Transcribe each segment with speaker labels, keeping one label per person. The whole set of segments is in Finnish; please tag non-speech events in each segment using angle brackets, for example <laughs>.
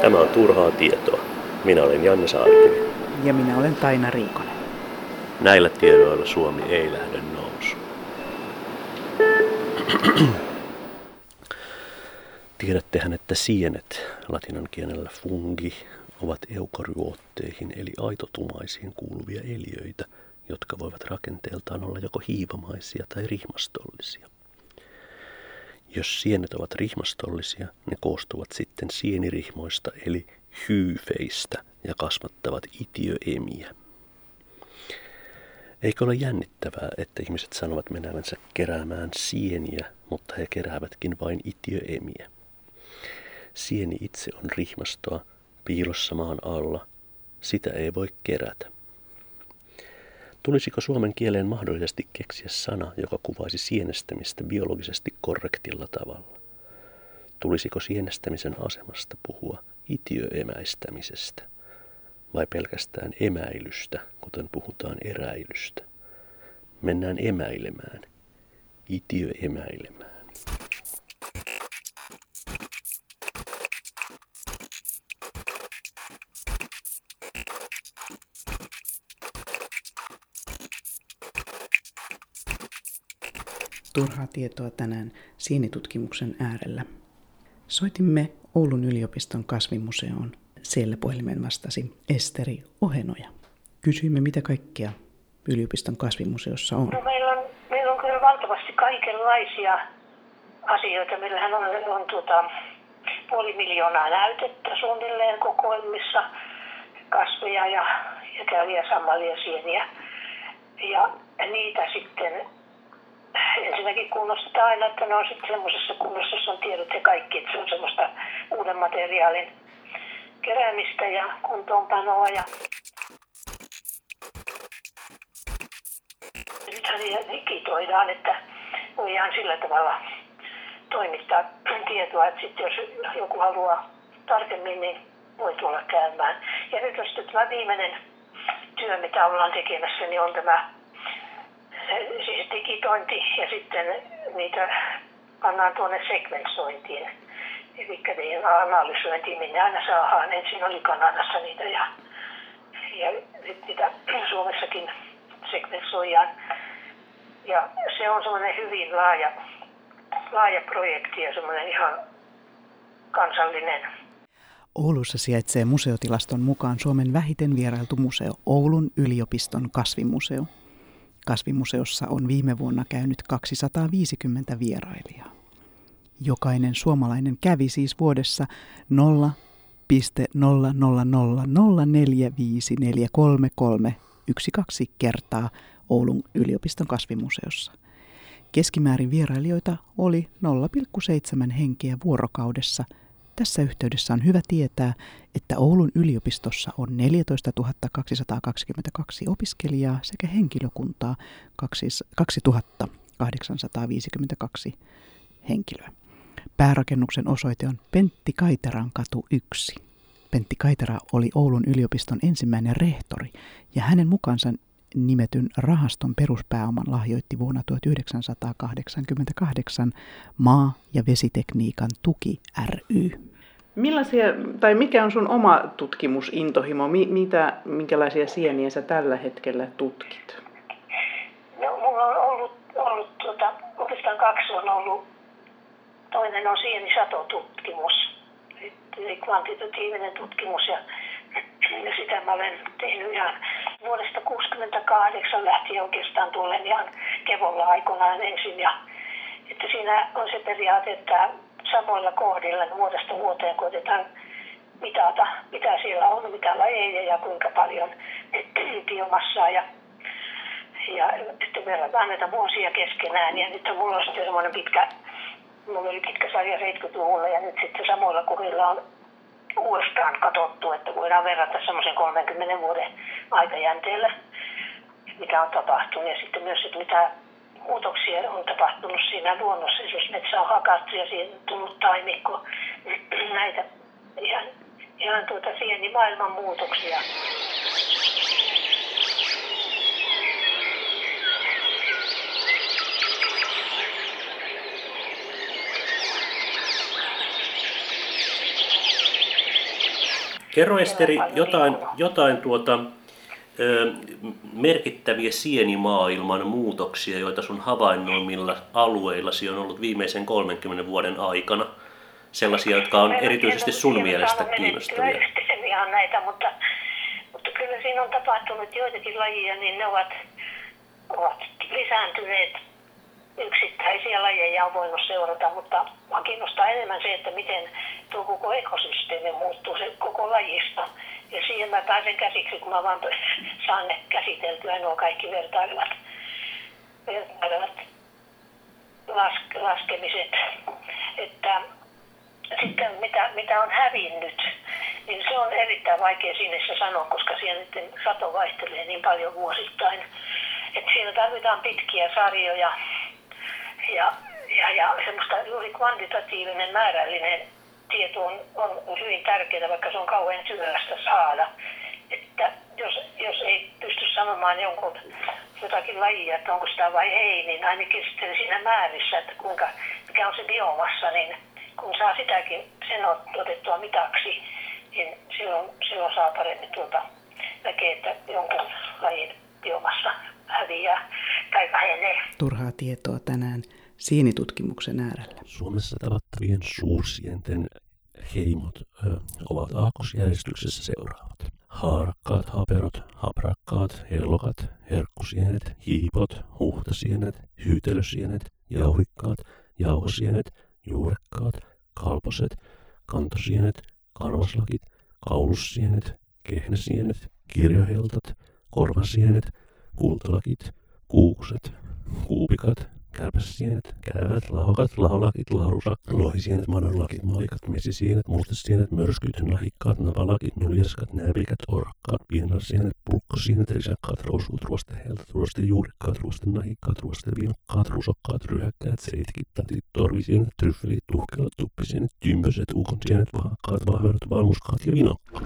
Speaker 1: Tämä on turhaa tietoa. Minä olen Janne Saarikivi.
Speaker 2: Ja minä olen Taina Riikonen.
Speaker 1: Näillä tiedoilla Suomi ei lähde nousuun. Tiedättehän, että sienet, latinan kielellä fungi, ovat eukaryootteihin eli aitotumaisiin kuuluvia eliöitä, jotka voivat rakenteeltaan olla joko hiivamaisia tai rihmastollisia. Jos sienet ovat rihmastollisia, ne koostuvat sitten sienirihmoista eli hyyfeistä ja kasvattavat itiöemiä. Eikö ole jännittävää, että ihmiset sanovat menevänsä keräämään sieniä, mutta he keräävätkin vain itiöemiä? Sieni itse on rihmastoa, piilossa maan alla. Sitä ei voi kerätä. Tulisiko suomen kieleen mahdollisesti keksiä sana, joka kuvaisi sienestämistä biologisesti korrektilla tavalla? Tulisiko sienestämisen asemasta puhua itiöemäistämisestä vai pelkästään emäilystä, kuten puhutaan eräilystä? Mennään emäilemään, itiöemäilemään.
Speaker 2: Turhaa tietoa tänään sienitutkimuksen äärellä. Soitimme Oulun yliopiston kasvimuseoon. Siellä puhelimen vastasi Esteri Ohenoja. Kysyimme, mitä kaikkea yliopiston kasvimuseossa on.
Speaker 3: No, meillä on. Meillä on kyllä valtavasti kaikenlaisia asioita. Meillähän on, on tuota, puoli miljoonaa näytettä suunnilleen kokoelmissa kasveja ja, ja käyviä sammalia sieniä. Ja niitä sitten ensinnäkin kunnostetaan aina, että ne on sitten semmoisessa kunnossa, jossa on tiedot ja kaikki, että se on semmoista uuden materiaalin keräämistä ja kuntoonpanoa. Ja nythän digitoidaan, että voidaan sillä tavalla toimittaa tietoa, että sitten jos joku haluaa tarkemmin, niin voi tulla käymään. Ja nyt on sitten tämä viimeinen työ, mitä ollaan tekemässä, niin on tämä siis digitointi ja sitten niitä pannaan tuonne segmentointiin. Eli DNA-analysointiin, minne aina saadaan. Ensin oli Kanadassa niitä ja, ja nyt niitä Suomessakin segmentoidaan. Ja se on semmoinen hyvin laaja, laaja projekti ja semmoinen ihan kansallinen.
Speaker 2: Oulussa sijaitsee museotilaston mukaan Suomen vähiten vierailtu museo, Oulun yliopiston kasvimuseo. Kasvimuseossa on viime vuonna käynyt 250 vierailijaa. Jokainen suomalainen kävi siis vuodessa 0,00004543312 kertaa Oulun yliopiston kasvimuseossa. Keskimäärin vierailijoita oli 0,7 henkeä vuorokaudessa – tässä yhteydessä on hyvä tietää, että Oulun yliopistossa on 14 222 opiskelijaa sekä henkilökuntaa 2852 henkilöä. Päärakennuksen osoite on Pentti Kaiteran katu 1. Pentti Kaitera oli Oulun yliopiston ensimmäinen rehtori ja hänen mukaansa nimetyn rahaston peruspääoman lahjoitti vuonna 1988 maa- ja vesitekniikan tuki ry. Millaisia, tai mikä on sun oma tutkimusintohimo? Mitä, minkälaisia sieniä sä tällä hetkellä tutkit?
Speaker 3: No, mulla on ollut, ollut tuota, oikeastaan kaksi on ollut. Toinen on sienisatotutkimus, eli kvantitatiivinen tutkimus, ja, ja sitä mä olen tehnyt ihan vuodesta 1968 lähtien oikeastaan tullen ihan kevolla aikoinaan ensin. Ja, että siinä on se periaate, että samoilla kohdilla vuodesta vuoteen koitetaan mitata, mitä siellä on, mitä lajeja ja kuinka paljon <clears throat> biomassaa. Ja, ja sitten verrataan näitä vuosia keskenään. Ja nyt on mulla on sitten semmoinen pitkä, mulla oli pitkä sarja 70-luvulla ja nyt sitten samoilla kohdilla on uudestaan katsottu, että voidaan verrata semmoisen 30 vuoden aikajänteellä, mitä on tapahtunut. Ja sitten myös, että mitä muutoksia on tapahtunut siinä luonnossa. Jos metsä on hakattu ja siihen on tullut taimikko, <clears throat> näitä ihan, ihan tuota maailman muutoksia.
Speaker 1: Kerro Esteri jotain, jotain tuota, merkittäviä sienimaailman muutoksia, joita sun havainnoimilla alueillasi on ollut viimeisen 30 vuoden aikana. Sellaisia, jotka on erityisesti sun mielestä kiinnostavia.
Speaker 3: ihan näitä, mutta, mutta kyllä siinä on tapahtunut joitakin lajia, niin ne ovat, ovat lisääntyneet yksittäisiä lajeja on voinut seurata, mutta kiinnostaa enemmän se, että miten tuo koko ekosysteemi muuttuu se koko lajista. Ja siihen mä pääsen käsiksi, kun mä vaan saan ne käsiteltyä nuo kaikki vertailevat, vertailevat las, laskemiset. Että sitten mitä, mitä on hävinnyt, niin se on erittäin vaikea sinne sanoa, koska siellä nyt sato vaihtelee niin paljon vuosittain. Että siinä tarvitaan pitkiä sarjoja ja, ja, ja semmoista juuri kvantitatiivinen määrällinen tieto on, on hyvin tärkeää, vaikka se on kauhean syvästä saada. Että jos, jos ei pysty sanomaan jonkun jotakin lajia, että onko sitä vai ei, niin ainakin sitten siinä määrissä, että kuinka, mikä on se biomassa, niin kun saa sitäkin sen otettua mitaksi, niin silloin, silloin saa paremmin tuota näkee, että jonkun lajin biomassa häviää tai vähenee.
Speaker 2: Turhaa tietoa tänään sienitutkimuksen äärellä.
Speaker 1: Suomessa tavattavien suursienten heimot ö, ovat aakkosjärjestyksessä seuraavat. Haarakkaat, haperot, haprakkaat, hellokat, herkkusienet, hiipot, huhtasienet, hyytelösienet, jauhikkaat, jauhosienet, juurekkaat, kalposet, kantosienet, karvaslakit, kaulussienet, kehnesienet, kirjoheltat, korvasienet, kultalakit, kuukset, kuupikat, kärpäsienet, käyvät, laukat, laulakit, laurusak, lohisienet, madonlakit, malikat, mesisienet, mustesienet, mörskyt, nahikkaat, napalakit, nuljaskat, nääpikät, orkkaat, pienarsienet, pulkkosienet, risakkaat, rousut, ruosteheltat, ruostejuurikkaat, ruostenahikkaat, ruostevinkkaat, rusokkaat, ryhäkkäät, seitkit, tatit, torvisienet, tryffelit, tuhkelat, tuppisienet, tympöset, ukonsienet, vahakkaat, vahverat, valmuskaat ja vinokkaat.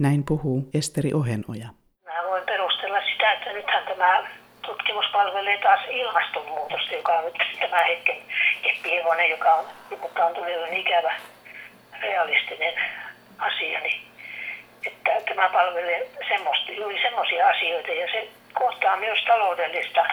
Speaker 2: Näin puhuu Esteri Ohenoja.
Speaker 3: Mä voin perustella sitä, että nythän tämä tutkimus palvelee taas ilmastonmuutosta, joka on nyt tämä hetken keppihevonen, joka on, mutta on todella ikävä realistinen asia, niin että tämä palvelee semmoista, juuri semmoisia asioita ja se kohtaa myös taloudellista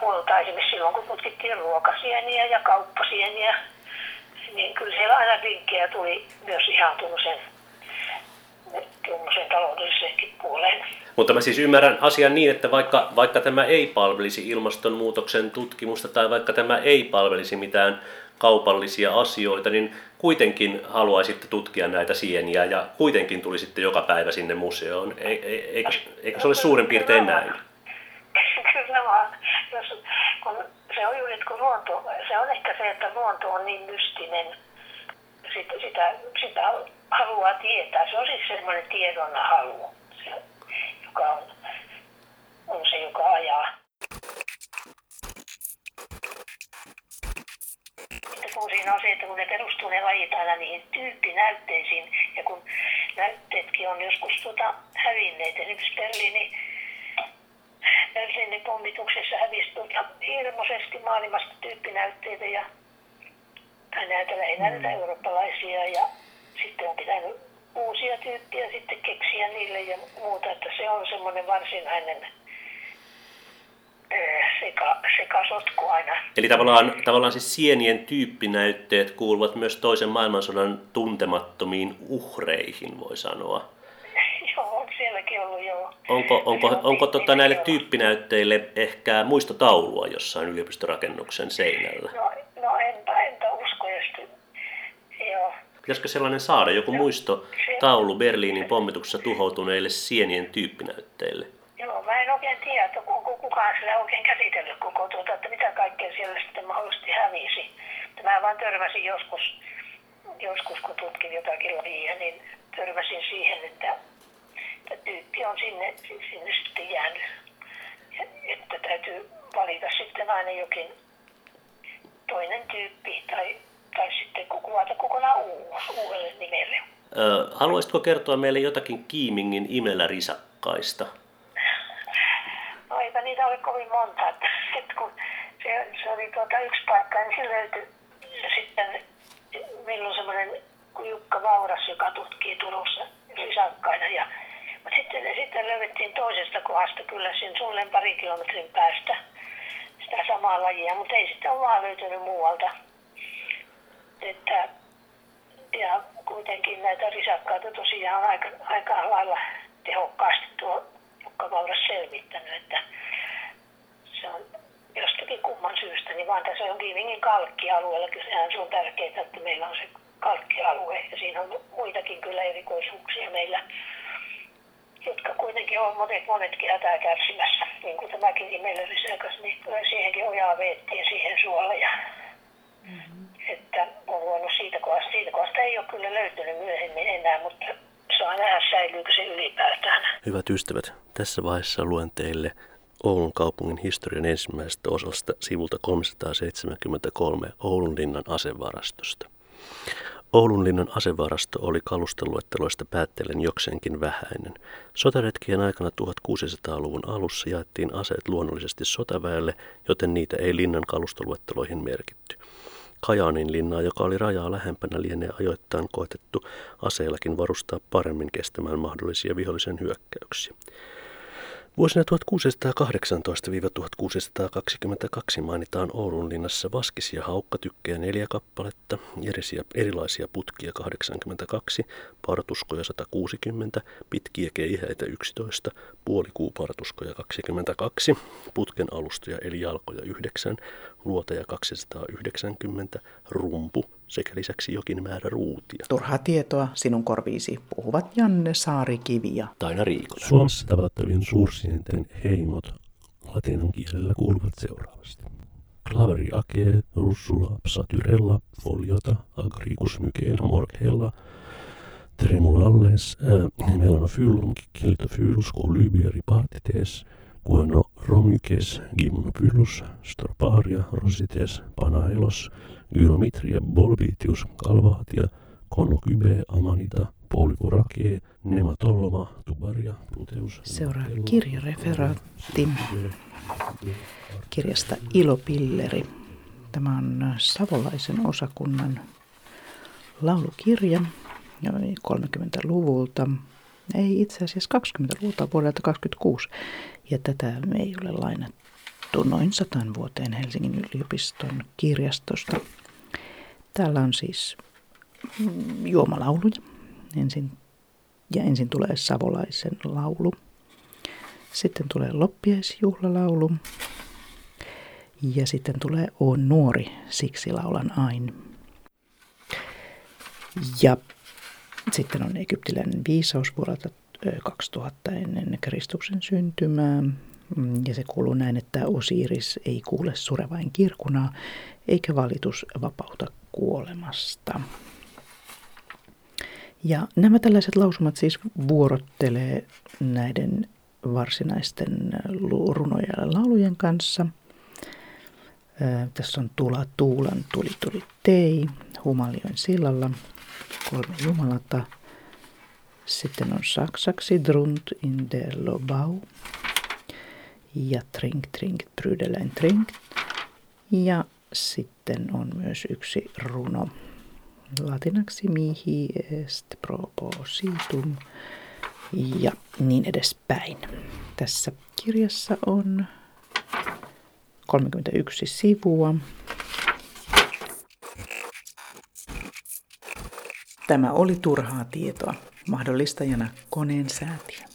Speaker 3: puolta. Esimerkiksi silloin, kun tutkittiin ruokasieniä ja kauppasieniä, niin kyllä siellä aina vinkkejä tuli myös ihan tuommoisen tuommoisen taloudelliseenkin puoleen.
Speaker 1: Mutta mä siis ymmärrän asian niin, että vaikka, vaikka tämä ei palvelisi ilmastonmuutoksen tutkimusta tai vaikka tämä ei palvelisi mitään kaupallisia asioita, niin kuitenkin haluaisitte tutkia näitä sieniä ja kuitenkin tulisitte joka päivä sinne museoon. Eikö, eikö se ole suurin piirtein näin?
Speaker 3: Kyllä vaan. Jos, kun se on juuri, kun luonto, se on ehkä se, että luonto on niin mystinen, sitä, sitä, sitä haluaa tietää. Se on siis semmoinen tiedon halu, se, joka on, on se, joka ajaa. Sitten kun siinä on se, että kun ne perustuu ne lajit aina niihin tyyppinäytteisiin, ja kun näytteetkin on joskus tuota hävinneet, esimerkiksi Berliini, Berliinin pommituksessa hävisi tuota hirmuisesti maailmasta tyyppinäytteitä ja näitä lähinnä mm. eurooppalaisia ja sitten on pitänyt uusia tyyppejä sitten keksiä niille ja muuta, että se on semmoinen varsinainen seka, sekasotku aina.
Speaker 1: Eli tavallaan, tavallaan siis sienien tyyppinäytteet kuuluvat myös toisen maailmansodan tuntemattomiin uhreihin, voi sanoa. <laughs>
Speaker 3: joo, on sielläkin ollut joo.
Speaker 1: Onko, onko, on onko tota näille tyyppinäytteille ehkä muistotaulua jossain yliopistorakennuksen seinällä?
Speaker 3: No, no enpä, enpä usko, jos joo.
Speaker 1: Pitäisikö sellainen saada, joku muisto taulu Berliinin pommituksessa tuhoutuneille sienien tyyppinäytteille?
Speaker 3: Joo, mä en oikein tiedä, että onko kukaan sitä oikein käsitellyt koko tuota, että mitä kaikkea siellä sitten mahdollisesti hävisi. Mä vaan törmäsin joskus, joskus kun tutkin jotakin lajia, niin törmäsin siihen, että, että tyyppi on sinne, sinne sitten jäänyt. Ja, että täytyy valita sitten aina jokin toinen tyyppi tai tai sitten kuvata kokonaan uudelle nimelle.
Speaker 1: haluaisitko kertoa meille jotakin Kiimingin imelärisakkaista?
Speaker 3: No eipä oli kovin monta. <laughs> Että, että kun se, se oli tuota yksi paikka, niin se löytyi. Sitten meillä on semmoinen Jukka Vauras, joka tutkii Turussa lisäkkaina. Ja, mutta sitten, sitten löydettiin toisesta kohdasta kyllä siinä suunnilleen pari kilometrin päästä sitä samaa lajia, mutta ei sitä ole vaan löytynyt muualta. Että, ja kuitenkin näitä risakkaita tosiaan aika, aika lailla tehokkaasti tuo Jukka Vauras selvittänyt, että se on jostakin kumman syystä, niin vaan tässä on Kiivingin kalkkialueella. Sehän se on tärkeää, että meillä on se kalkkialue ja siinä on muitakin kyllä erikoisuuksia meillä, jotka kuitenkin on monet, monetkin hätää kärsimässä. Niin kuin tämäkin niin meillä lisäkäs, niin siihenkin ojaa veettiin siihen suolle. Ja. Että on luonut siitä kohdasta. Siitä kohdasta ei ole kyllä löytynyt myöhemmin enää, mutta saa nähdä säilyykö se ylipäätään.
Speaker 1: Hyvät ystävät, tässä vaiheessa luen teille Oulun kaupungin historian ensimmäisestä osasta sivulta 373 Oulun linnan asevarastosta. Oulun linnan asevarasto oli kalusteluetteloista päättelen jokseenkin vähäinen. Sotaretkien aikana 1600-luvun alussa jaettiin aseet luonnollisesti sotaväelle, joten niitä ei linnan kalusteluetteloihin merkitty. Kajaanin linnaa, joka oli rajaa lähempänä, lienee ajoittain koetettu aseillakin varustaa paremmin kestämään mahdollisia vihollisen hyökkäyksiä. Vuosina 1618-1622 mainitaan Oulun linnassa vaskisia haukkatykkejä neljä kappaletta, erisiä, erilaisia putkia 82, partuskoja 160, pitkiä keihäitä 11, puolikuupartuskoja 22, putken alustoja eli jalkoja 9, luoteja 290, rumpu sekä lisäksi jokin määrä ruutia.
Speaker 2: Turhaa tietoa sinun korviisi puhuvat Janne Saarikivi ja
Speaker 1: Taina Riikola. Suomessa tavattavien suursienten heimot latinan kielellä kuuluvat seuraavasti. Klaveri akee, russula, psatyrella, foliota, agricus mykeena, morkeella, tremulalles, äh, melanophyllum, kiltophyllus, colyberi partites, Guano romykes, gymnopyllus, storparia, rosites, panaelos, Gyromitria bolvitius calvatia, Konokybe amanita, Polyporake, Nematoloma, Tubaria, Pluteus.
Speaker 2: Seuraa kirjareferaatti kirjasta Ilopilleri. Tämä on savolaisen osakunnan laulukirja 30-luvulta. Ei itse asiassa 20-luvulta vuodelta 26. Ja tätä ei ole lainattu noin satan vuoteen Helsingin yliopiston kirjastosta. Täällä on siis mm, juomalauluja. Ensin, ja ensin tulee savolaisen laulu. Sitten tulee loppiaisjuhlalaulu. Ja sitten tulee On nuori, siksi laulan ain. Ja sitten on egyptiläinen viisaus vuodelta 2000 ennen Kristuksen syntymää. Mm, ja se kuuluu näin, että Osiris ei kuule surevain kirkunaa, eikä valitus vapauta kuolemasta. Ja nämä tällaiset lausumat siis vuorottelee näiden varsinaisten runojen ja laulujen kanssa. Tässä on Tula Tuulan, Tuli Tuli Tei, Humalion sillalla, kolme jumalata. Sitten on saksaksi Drunt in der Lobau ja Trink Trink Brydelein Trink. Ja sitten on myös yksi runo latinaksi mihi est propositum ja niin edespäin. Tässä kirjassa on 31 sivua. Tämä oli turhaa tietoa. Mahdollistajana koneen säätiö.